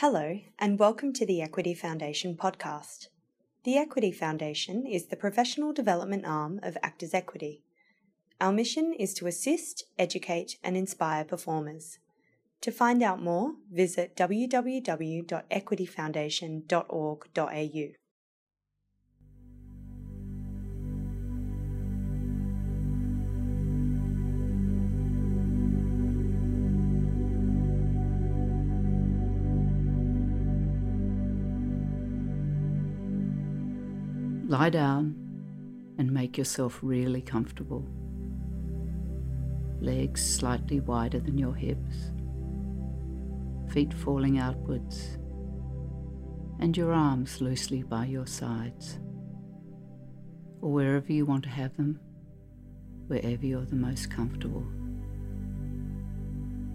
Hello, and welcome to the Equity Foundation podcast. The Equity Foundation is the professional development arm of Actors Equity. Our mission is to assist, educate, and inspire performers. To find out more, visit www.equityfoundation.org.au. Lie down and make yourself really comfortable. Legs slightly wider than your hips, feet falling outwards, and your arms loosely by your sides, or wherever you want to have them, wherever you're the most comfortable.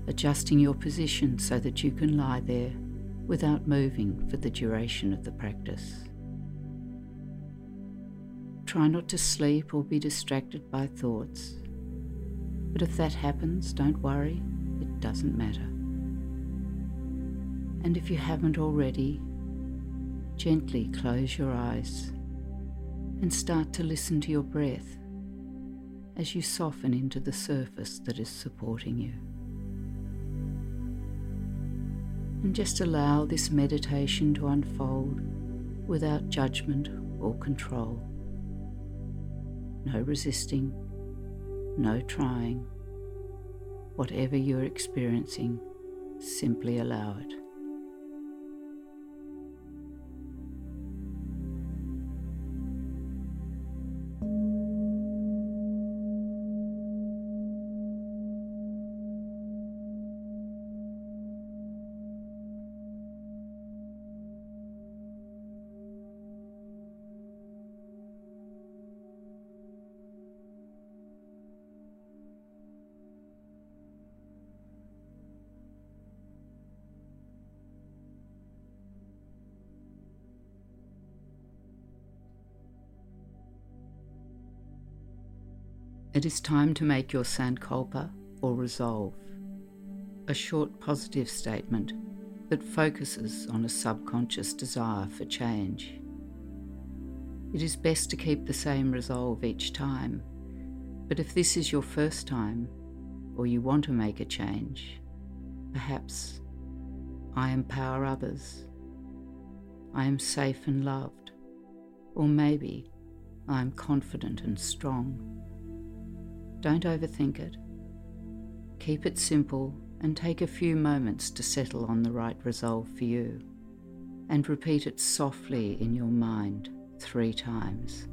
Adjusting your position so that you can lie there without moving for the duration of the practice. Try not to sleep or be distracted by thoughts. But if that happens, don't worry, it doesn't matter. And if you haven't already, gently close your eyes and start to listen to your breath as you soften into the surface that is supporting you. And just allow this meditation to unfold without judgment or control. No resisting, no trying. Whatever you're experiencing, simply allow it. It is time to make your sankalpa or resolve, a short positive statement that focuses on a subconscious desire for change. It is best to keep the same resolve each time, but if this is your first time or you want to make a change, perhaps I empower others, I am safe and loved, or maybe I am confident and strong. Don't overthink it. Keep it simple and take a few moments to settle on the right resolve for you. And repeat it softly in your mind three times.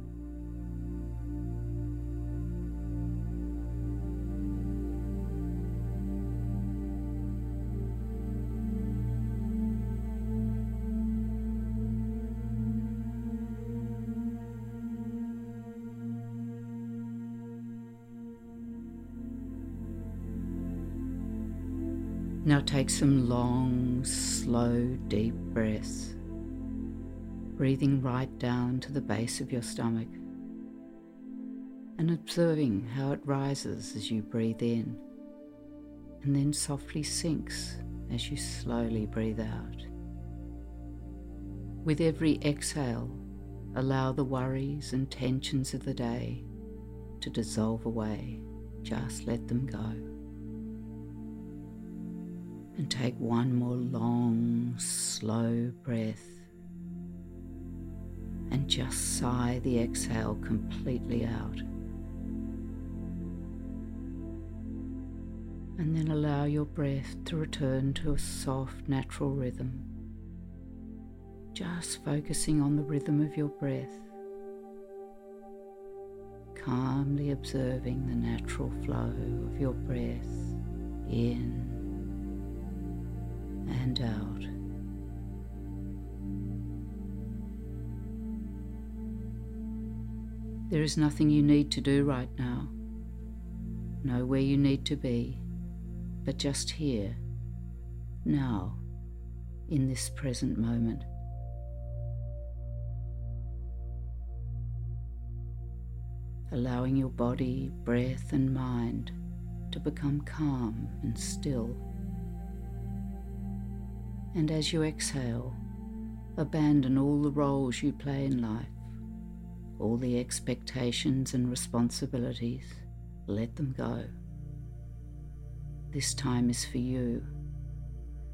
Take some long, slow, deep breaths, breathing right down to the base of your stomach and observing how it rises as you breathe in and then softly sinks as you slowly breathe out. With every exhale, allow the worries and tensions of the day to dissolve away. Just let them go and take one more long, slow breath. And just sigh the exhale completely out. And then allow your breath to return to a soft, natural rhythm. Just focusing on the rhythm of your breath, calmly observing the natural flow of your breath in and out. There is nothing you need to do right now. Know where you need to be, but just here, now, in this present moment. Allowing your body, breath, and mind to become calm and still And as you exhale, abandon all the roles you play in life, all the expectations and responsibilities. Let them go. This time is for you,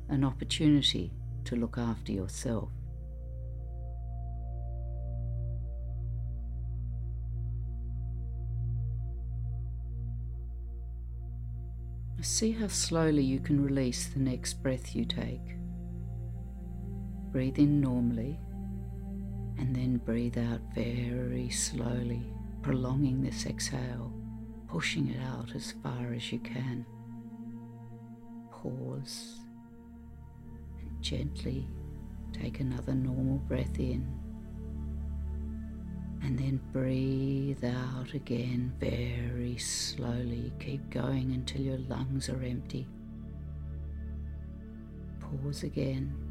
an opportunity to look after yourself. See how slowly you can release the next breath you take. Breathe in normally and then breathe out very slowly, prolonging this exhale, pushing it out as far as you can. Pause and gently take another normal breath in and then breathe out again very slowly. Keep going until your lungs are empty. Pause again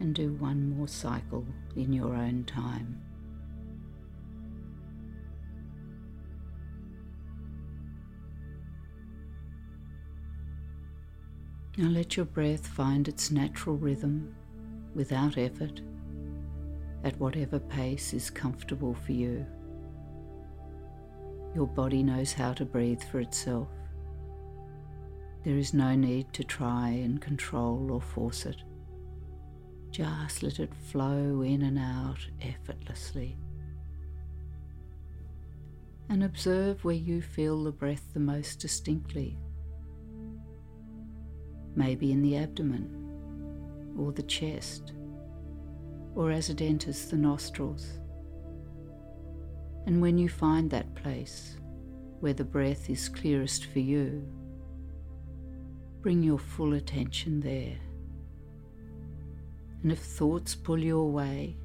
and do one more cycle in your own time. Now let your breath find its natural rhythm without effort at whatever pace is comfortable for you. Your body knows how to breathe for itself. There is no need to try and control or force it. Just let it flow in and out effortlessly. And observe where you feel the breath the most distinctly. Maybe in the abdomen or the chest or as it enters the nostrils. And when you find that place where the breath is clearest for you, bring your full attention there. And if thoughts pull you away,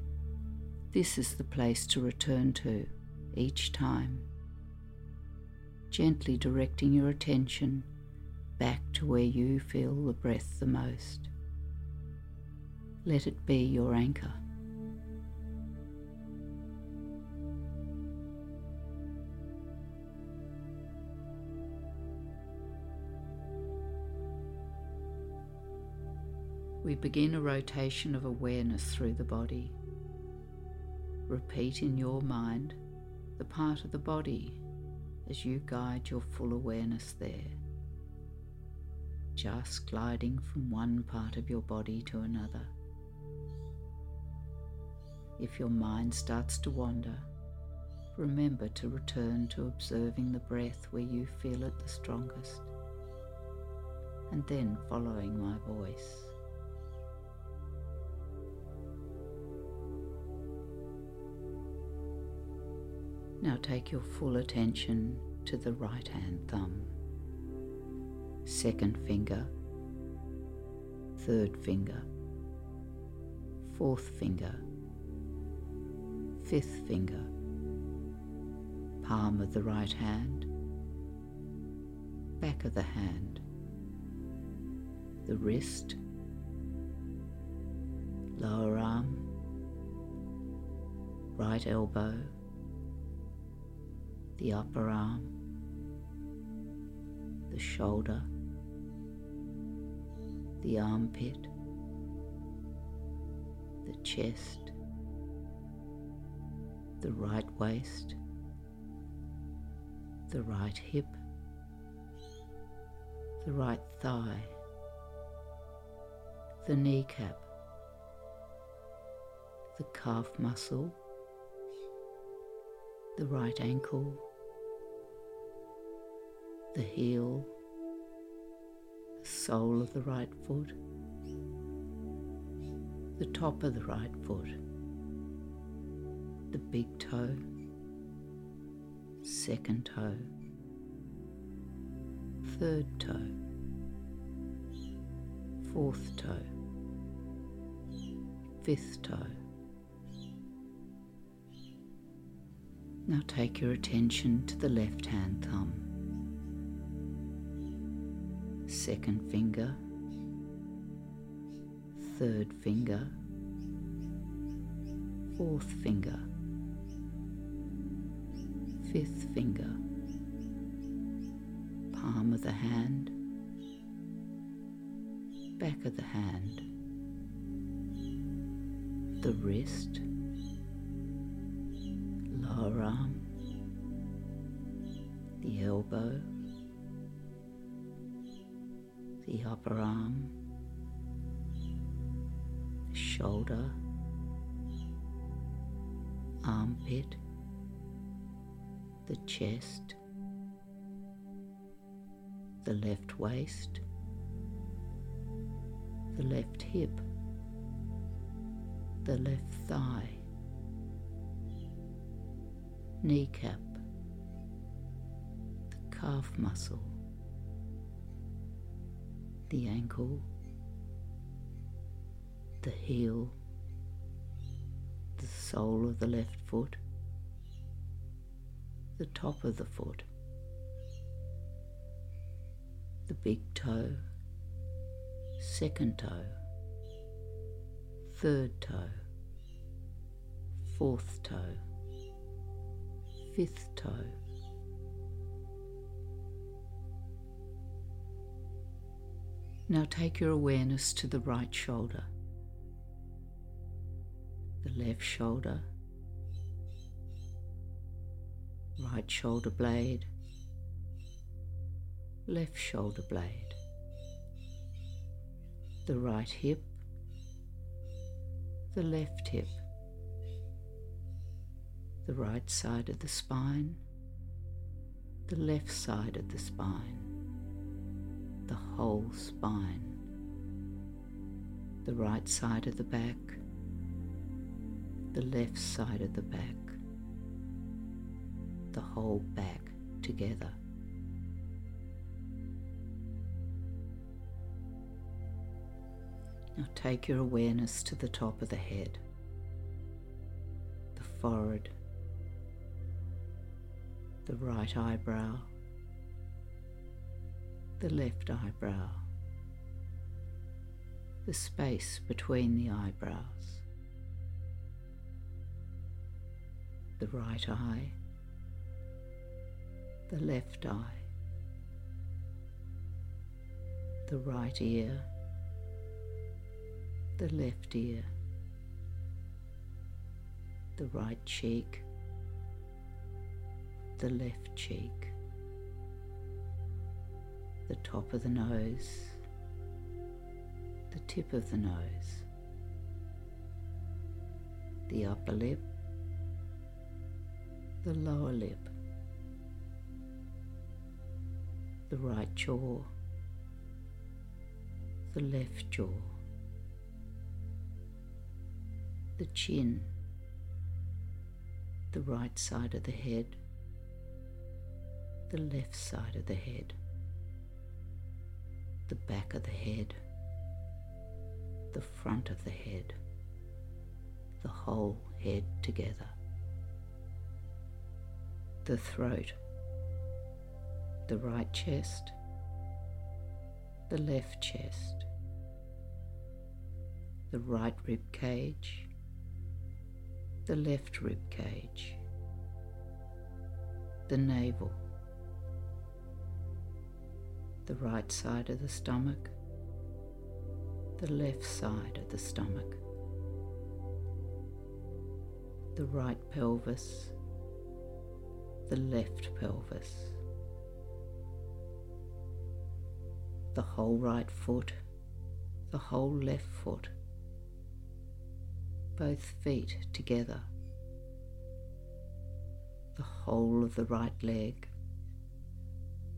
this is the place to return to each time, gently directing your attention back to where you feel the breath the most. Let it be your anchor. We begin a rotation of awareness through the body. Repeat in your mind the part of the body as you guide your full awareness there, just gliding from one part of your body to another. If your mind starts to wander, remember to return to observing the breath where you feel it the strongest, and then following my voice. Now take your full attention to the right hand thumb, second finger, third finger, fourth finger, fifth finger, palm of the right hand, back of the hand, the wrist, lower arm, right elbow the upper arm, the shoulder, the armpit, the chest, the right waist, the right hip, the right thigh, the kneecap, the calf muscle, the right ankle, the heel, the sole of the right foot, the top of the right foot, the big toe, second toe, third toe, fourth toe, fifth toe. Now take your attention to the left hand thumb second finger, third finger, fourth finger, fifth finger, palm of the hand, back of the hand, the wrist, lower arm, the elbow, the upper arm, shoulder, armpit, the chest, the left waist, the left hip, the left thigh, kneecap, the calf muscle, the ankle, the heel, the sole of the left foot, the top of the foot, the big toe, second toe, third toe, fourth toe, fifth toe. Now take your awareness to the right shoulder, the left shoulder, right shoulder blade, left shoulder blade, the right hip, the left hip, the right side of the spine, the left side of the spine, the whole spine, the right side of the back, the left side of the back, the whole back together. Now take your awareness to the top of the head, the forehead, the right eyebrow, the left eyebrow, the space between the eyebrows, the right eye, the left eye, the right ear, the left ear, the right cheek, the left cheek, the top of the nose, the tip of the nose, the upper lip, the lower lip, the right jaw, the left jaw, the chin, the right side of the head, the left side of the head, the back of the head, the front of the head, the whole head together, the throat, the right chest, the left chest, the right rib cage, the left rib cage, the navel, the right side of the stomach, the left side of the stomach, the right pelvis, the left pelvis, the whole right foot, the whole left foot, both feet together, the whole of the right leg,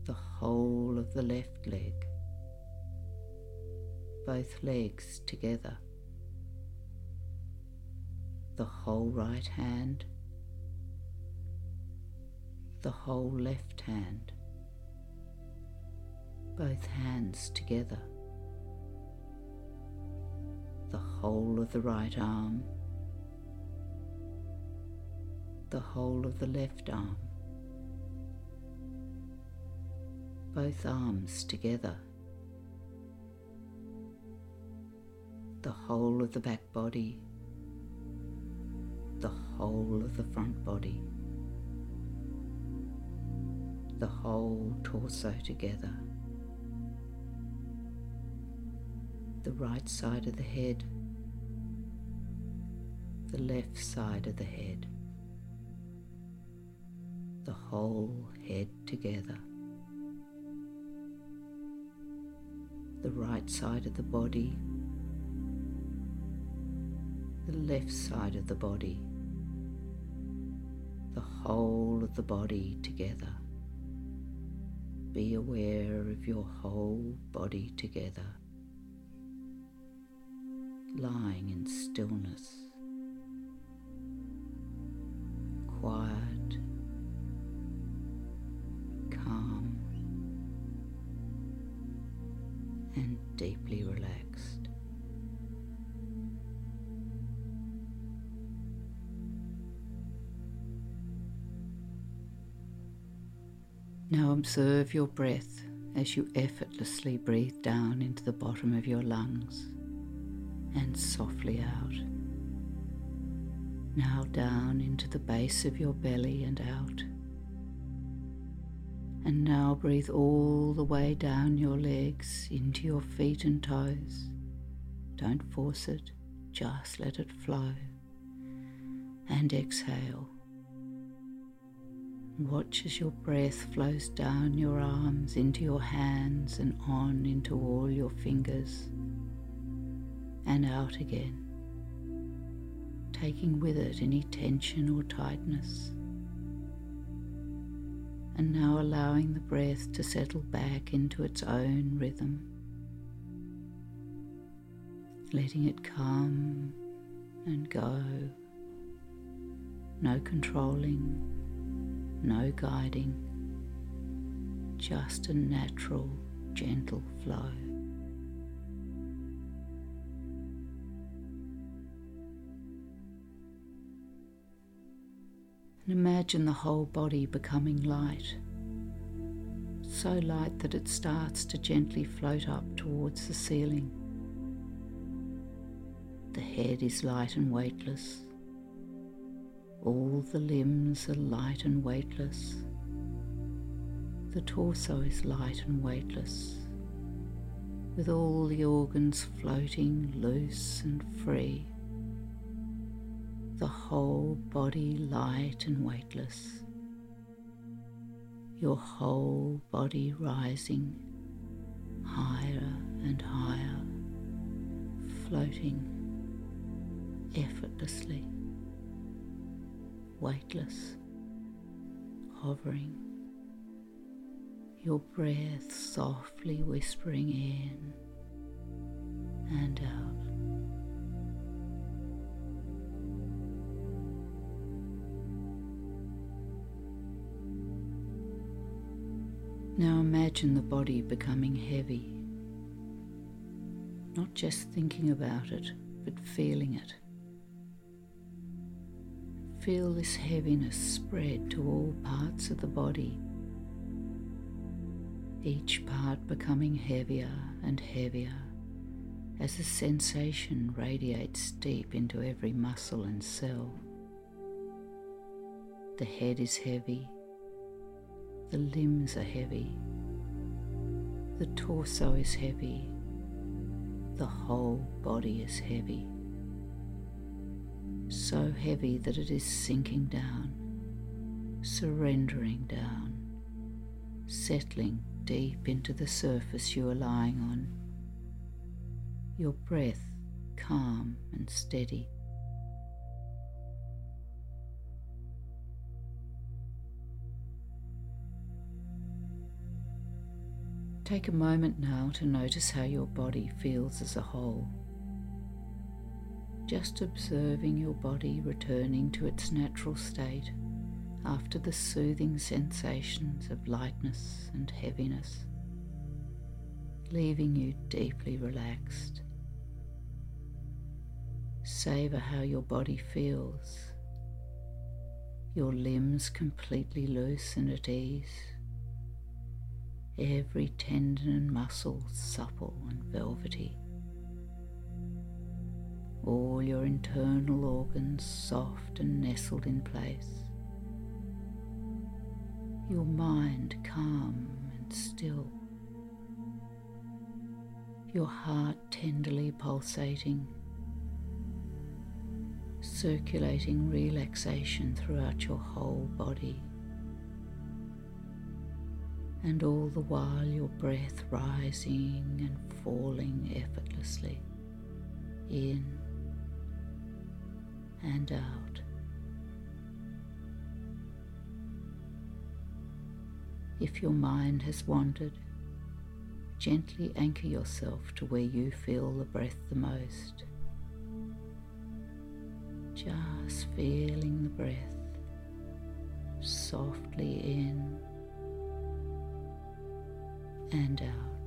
the whole of the left leg, both legs together, the whole right hand, the whole left hand, both hands together, the whole of the right arm, the whole of the left arm, both arms together, the whole of the back body, the whole of the front body, the whole torso together, the right side of the head, the left side of the head, the whole head together, the right side of the body, the left side of the body, the whole of the body together. Be aware of your whole body together, lying in stillness, quiet, observe your breath as you effortlessly breathe down into the bottom of your lungs and softly out. Now down into the base of your belly and out. And now breathe all the way down your legs into your feet and toes. Don't force it, just let it flow. And exhale. Watch as your breath flows down your arms into your hands and on into all your fingers. And out again, taking with it any tension or tightness. And now allowing the breath to settle back into its own rhythm, letting it come and go, no controlling no guiding, just a natural, gentle flow. And imagine the whole body becoming light, so light that it starts to gently float up towards the ceiling. The head is light and weightless. All the limbs are light and weightless. The torso is light and weightless, with all the organs floating loose and free. The whole body light and weightless. Your whole body rising higher and higher, floating effortlessly weightless, hovering, your breath softly whispering in and out. Now imagine the body becoming heavy, not just thinking about it, but feeling it. Feel this heaviness spread to all parts of the body, each part becoming heavier and heavier as the sensation radiates deep into every muscle and cell. The head is heavy, the limbs are heavy, the torso is heavy, the whole body is heavy so heavy that it is sinking down, surrendering down, settling deep into the surface you are lying on. Your breath calm and steady. Take a moment now to notice how your body feels as a whole just observing your body returning to its natural state after the soothing sensations of lightness and heaviness, leaving you deeply relaxed. Savor how your body feels, your limbs completely loose and at ease, every tendon and muscle supple and velvety all your internal organs soft and nestled in place, your mind calm and still, your heart tenderly pulsating, circulating relaxation throughout your whole body. And all the while, your breath rising and falling effortlessly in and out. If your mind has wandered, gently anchor yourself to where you feel the breath the most. Just feeling the breath softly in and out.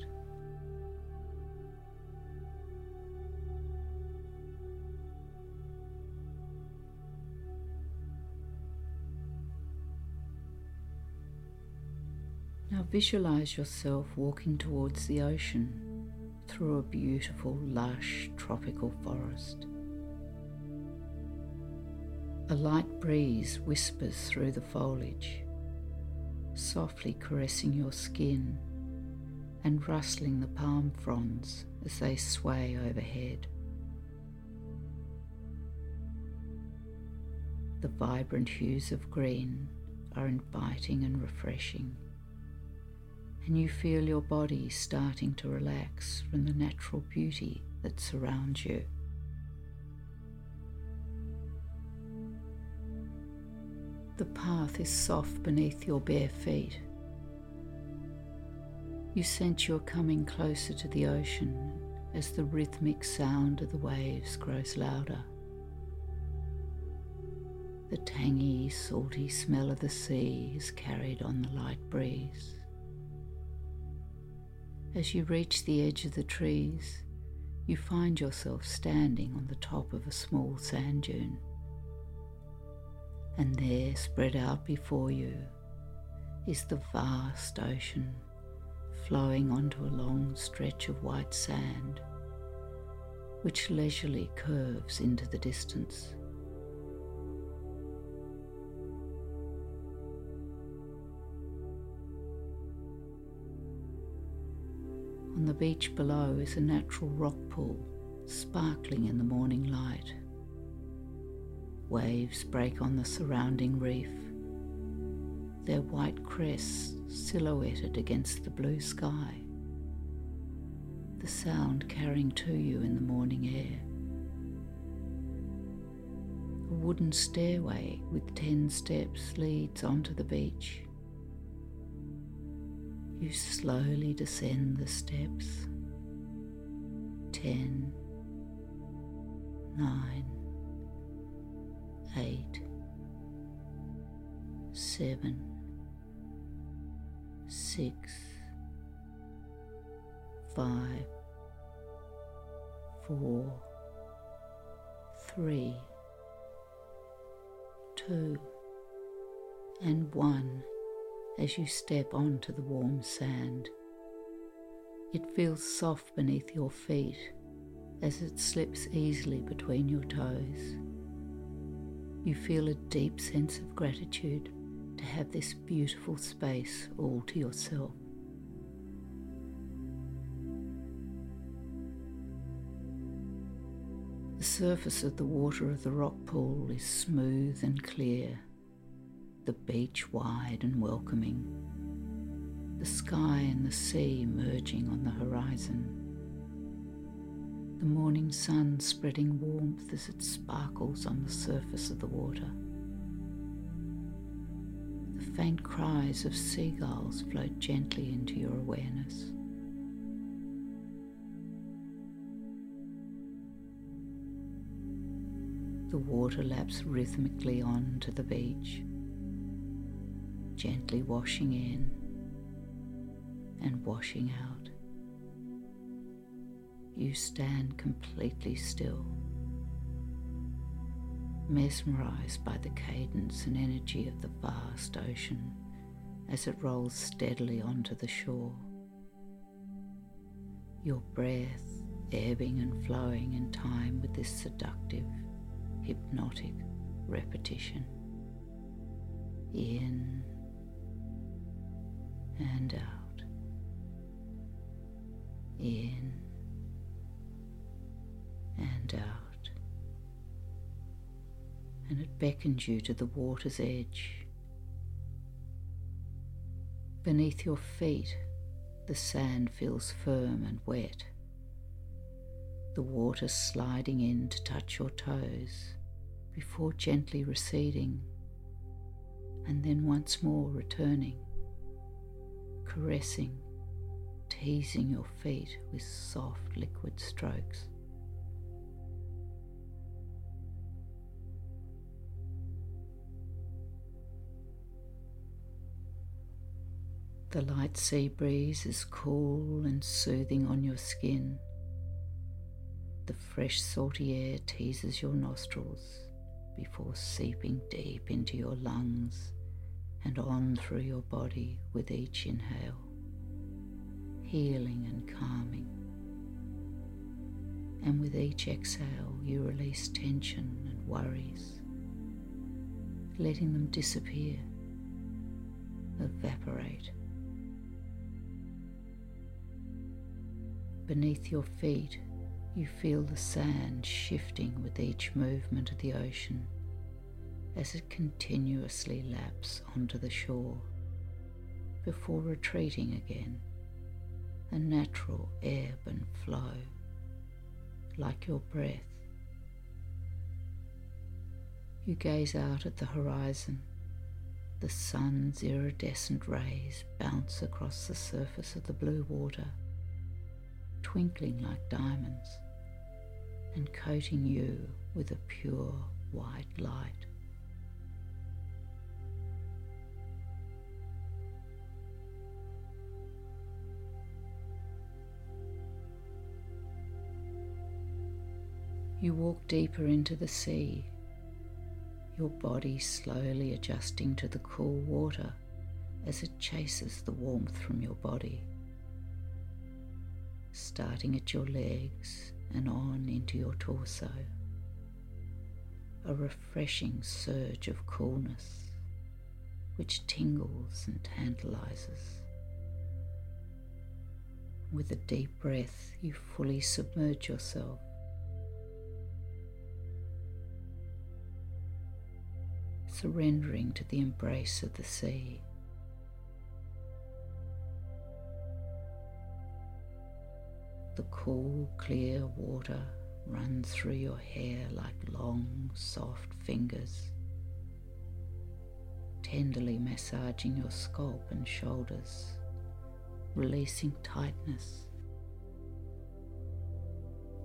Visualize yourself walking towards the ocean through a beautiful, lush, tropical forest. A light breeze whispers through the foliage, softly caressing your skin and rustling the palm fronds as they sway overhead. The vibrant hues of green are inviting and refreshing and you feel your body starting to relax from the natural beauty that surrounds you. The path is soft beneath your bare feet. You sense you're coming closer to the ocean as the rhythmic sound of the waves grows louder. The tangy, salty smell of the sea is carried on the light breeze. As you reach the edge of the trees, you find yourself standing on the top of a small sand dune. And there, spread out before you, is the vast ocean flowing onto a long stretch of white sand, which leisurely curves into the distance. On the beach below is a natural rock pool, sparkling in the morning light. Waves break on the surrounding reef, their white crests silhouetted against the blue sky, the sound carrying to you in the morning air. A wooden stairway with ten steps leads onto the beach. You slowly descend the steps. Ten, nine, eight, seven, six, five, four, three, two, and one as you step onto the warm sand. It feels soft beneath your feet as it slips easily between your toes. You feel a deep sense of gratitude to have this beautiful space all to yourself. The surface of the water of the rock pool is smooth and clear the beach wide and welcoming, the sky and the sea merging on the horizon, the morning sun spreading warmth as it sparkles on the surface of the water. The faint cries of seagulls float gently into your awareness. The water laps rhythmically on to the beach gently washing in and washing out. You stand completely still, mesmerized by the cadence and energy of the vast ocean as it rolls steadily onto the shore. Your breath ebbing and flowing in time with this seductive, hypnotic repetition. In and out, in and out, and it beckons you to the water's edge. Beneath your feet, the sand feels firm and wet. The water sliding in to touch your toes before gently receding and then once more returning, caressing, teasing your feet with soft liquid strokes. The light sea breeze is cool and soothing on your skin. The fresh salty air teases your nostrils before seeping deep into your lungs and on through your body with each inhale, healing and calming. And with each exhale, you release tension and worries, letting them disappear, evaporate Beneath your feet, you feel the sand shifting with each movement of the ocean as it continuously laps onto the shore before retreating again, a natural ebb and flow, like your breath. You gaze out at the horizon. The sun's iridescent rays bounce across the surface of the blue water twinkling like diamonds and coating you with a pure white light. You walk deeper into the sea, your body slowly adjusting to the cool water as it chases the warmth from your body starting at your legs and on into your torso. A refreshing surge of coolness which tingles and tantalizes. With a deep breath, you fully submerge yourself. Surrendering to the embrace of the sea. The cool, clear water runs through your hair like long, soft fingers, tenderly massaging your scalp and shoulders, releasing tightness.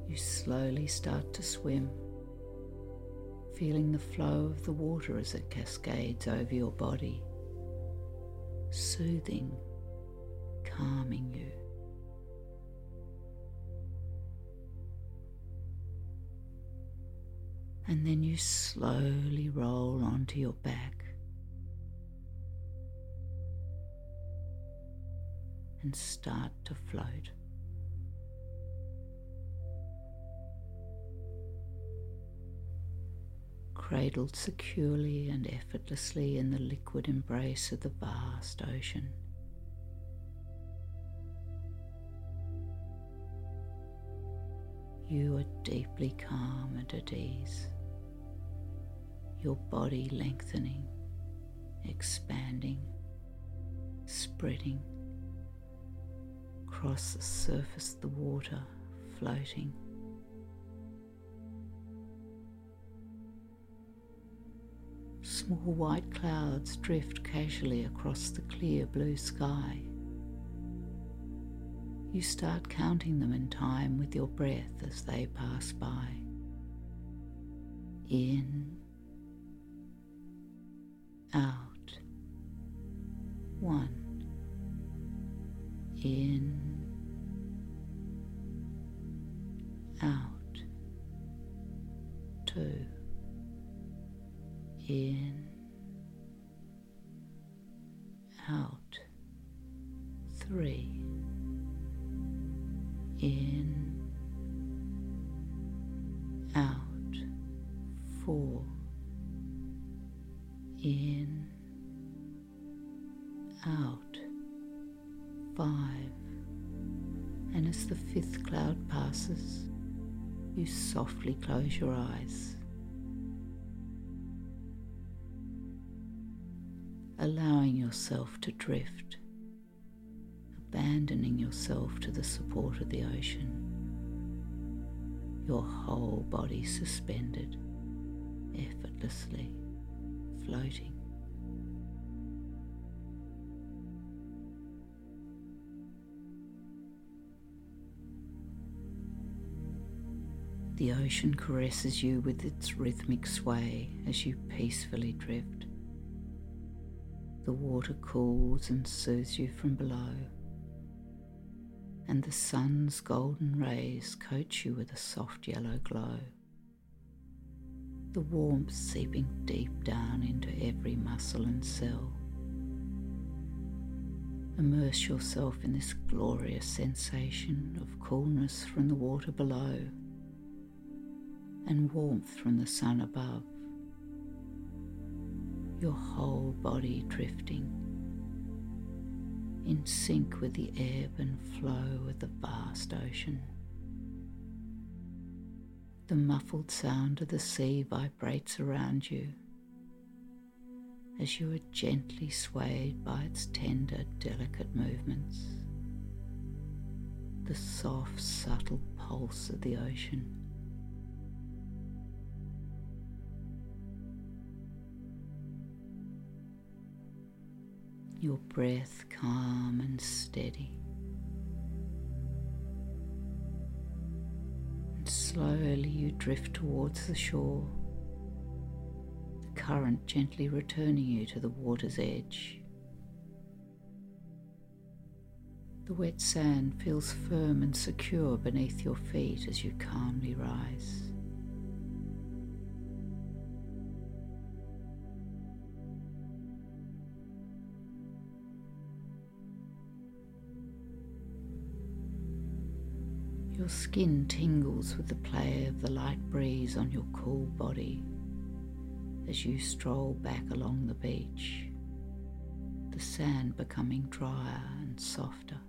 You slowly start to swim, feeling the flow of the water as it cascades over your body, soothing, calming you. and then you slowly roll onto your back and start to float. Cradled securely and effortlessly in the liquid embrace of the vast ocean. You are deeply calm and at ease your body lengthening, expanding, spreading across the surface of the water, floating. Small white clouds drift casually across the clear blue sky. You start counting them in time with your breath as they pass by. In out, one, in, in, out, three, in, out, four, in, out, five, and as the fifth cloud passes, you softly close your eyes. Yourself to drift, abandoning yourself to the support of the ocean, your whole body suspended, effortlessly floating. The ocean caresses you with its rhythmic sway as you peacefully drift. The water cools and soothes you from below, and the sun's golden rays coat you with a soft yellow glow. The warmth seeping deep down into every muscle and cell. Immerse yourself in this glorious sensation of coolness from the water below and warmth from the sun above, your whole body drifting in sync with the ebb and flow of the vast ocean. The muffled sound of the sea vibrates around you as you are gently swayed by its tender, delicate movements. The soft, subtle pulse of the ocean your breath calm and steady. And slowly you drift towards the shore, the current gently returning you to the water's edge. The wet sand feels firm and secure beneath your feet as you calmly rise. Your skin tingles with the play of the light breeze on your cool body as you stroll back along the beach, the sand becoming drier and softer.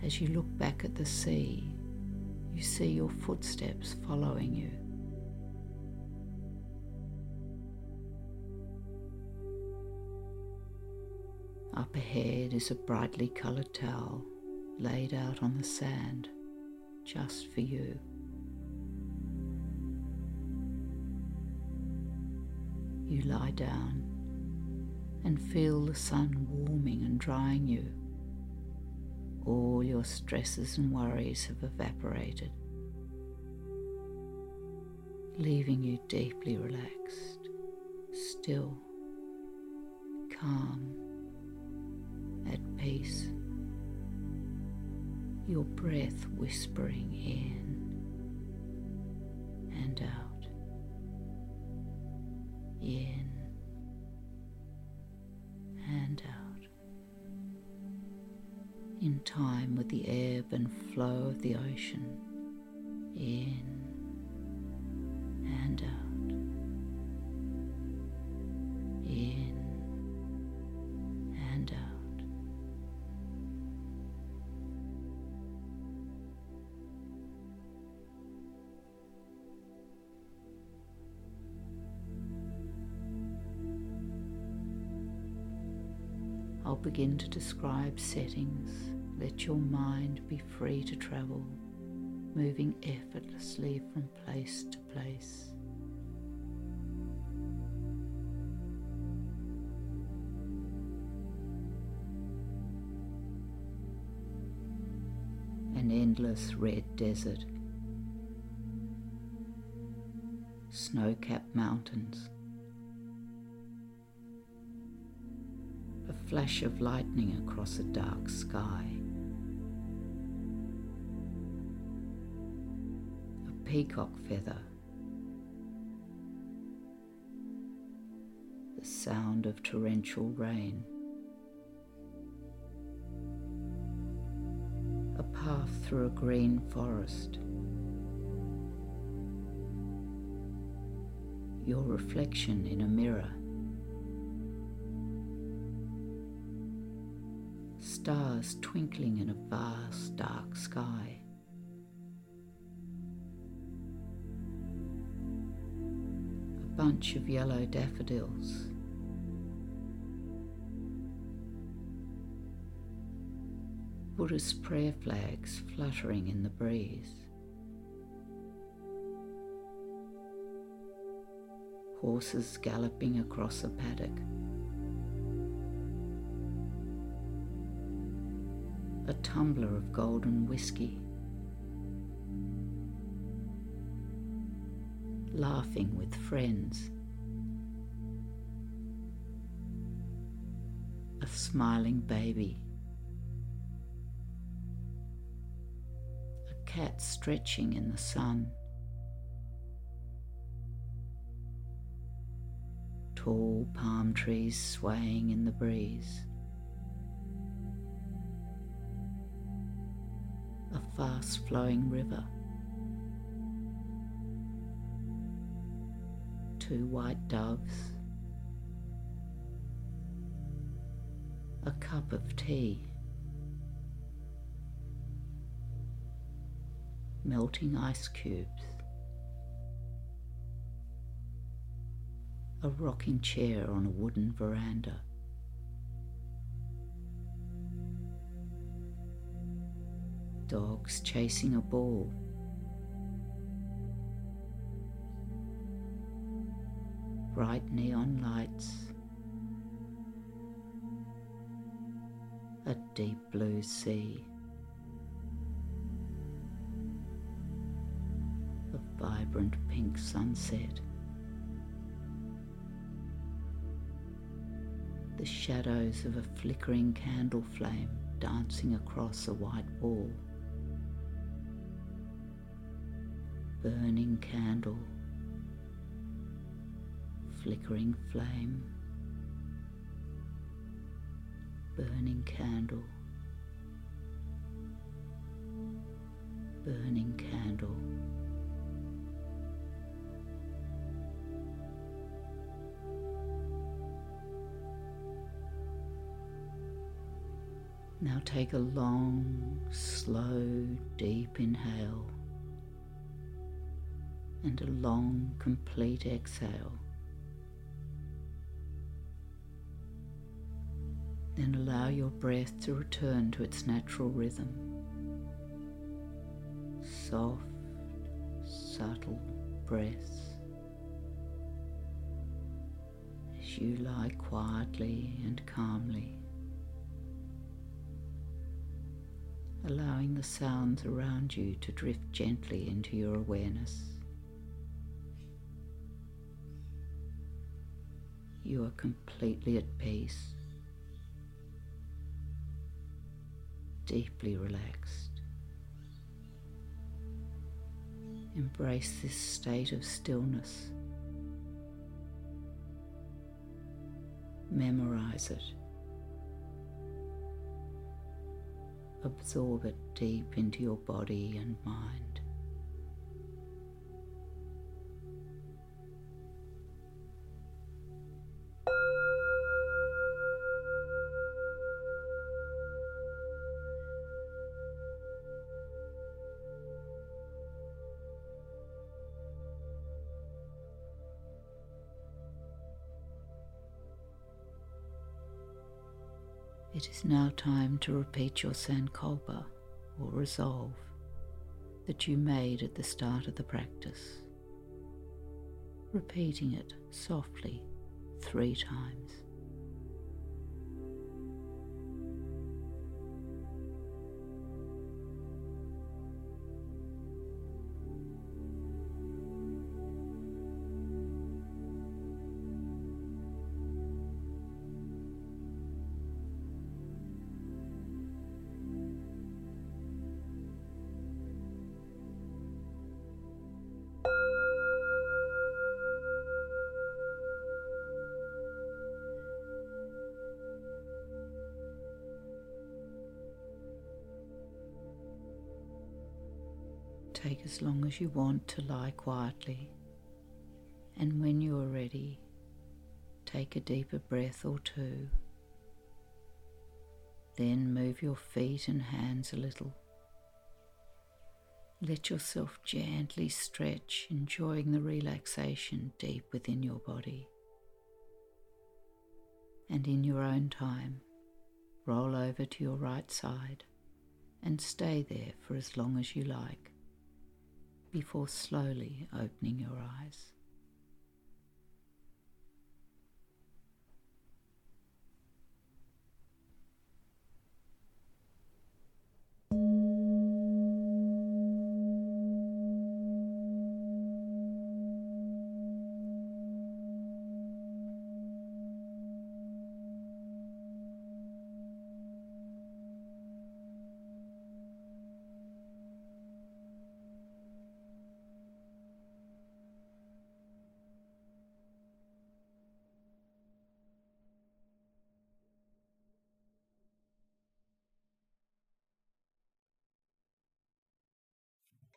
As you look back at the sea, you see your footsteps following you. Up ahead is a brightly coloured towel laid out on the sand just for you. You lie down and feel the sun warming and drying you. All your stresses and worries have evaporated, leaving you deeply relaxed, still, calm at peace, your breath whispering in and out, in and out, in time with the ebb and flow of the ocean, in and out. Begin to describe settings. Let your mind be free to travel, moving effortlessly from place to place. An endless red desert, snow capped mountains. Flash of lightning across a dark sky. A peacock feather. The sound of torrential rain. A path through a green forest. Your reflection in a mirror. Stars twinkling in a vast dark sky. A bunch of yellow daffodils. Buddhist prayer flags fluttering in the breeze. Horses galloping across a paddock. A tumbler of golden whiskey. Laughing with friends. A smiling baby. A cat stretching in the sun. Tall palm trees swaying in the breeze. Fast flowing river. Two white doves. A cup of tea. melting ice cubes, a rocking chair on a wooden veranda. Dogs chasing a ball. Bright neon lights. A deep blue sea. A vibrant pink sunset. The shadows of a flickering candle flame dancing across a white wall. Burning candle, flickering flame, burning candle, burning candle. Now take a long, slow, deep inhale and a long, complete exhale. Then allow your breath to return to its natural rhythm. Soft, subtle breaths as you lie quietly and calmly. allowing the sounds around you to drift gently into your awareness. You are completely at peace, deeply relaxed. Embrace this state of stillness. Memorize it. absorb it deep into your body and mind. It is now time to repeat your Sankalpa or resolve that you made at the start of the practice, repeating it softly three times. As you want to lie quietly, and when you are ready, take a deeper breath or two. Then move your feet and hands a little, Let yourself gently stretch, enjoying the relaxation deep within your body. And in your own time, roll over to your right side and stay there for as long as you like before slowly opening your eyes.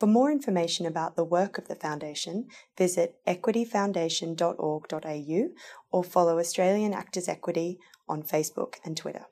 For more information about the work of the Foundation, visit equityfoundation.org.au or follow Australian Actors Equity on Facebook and Twitter.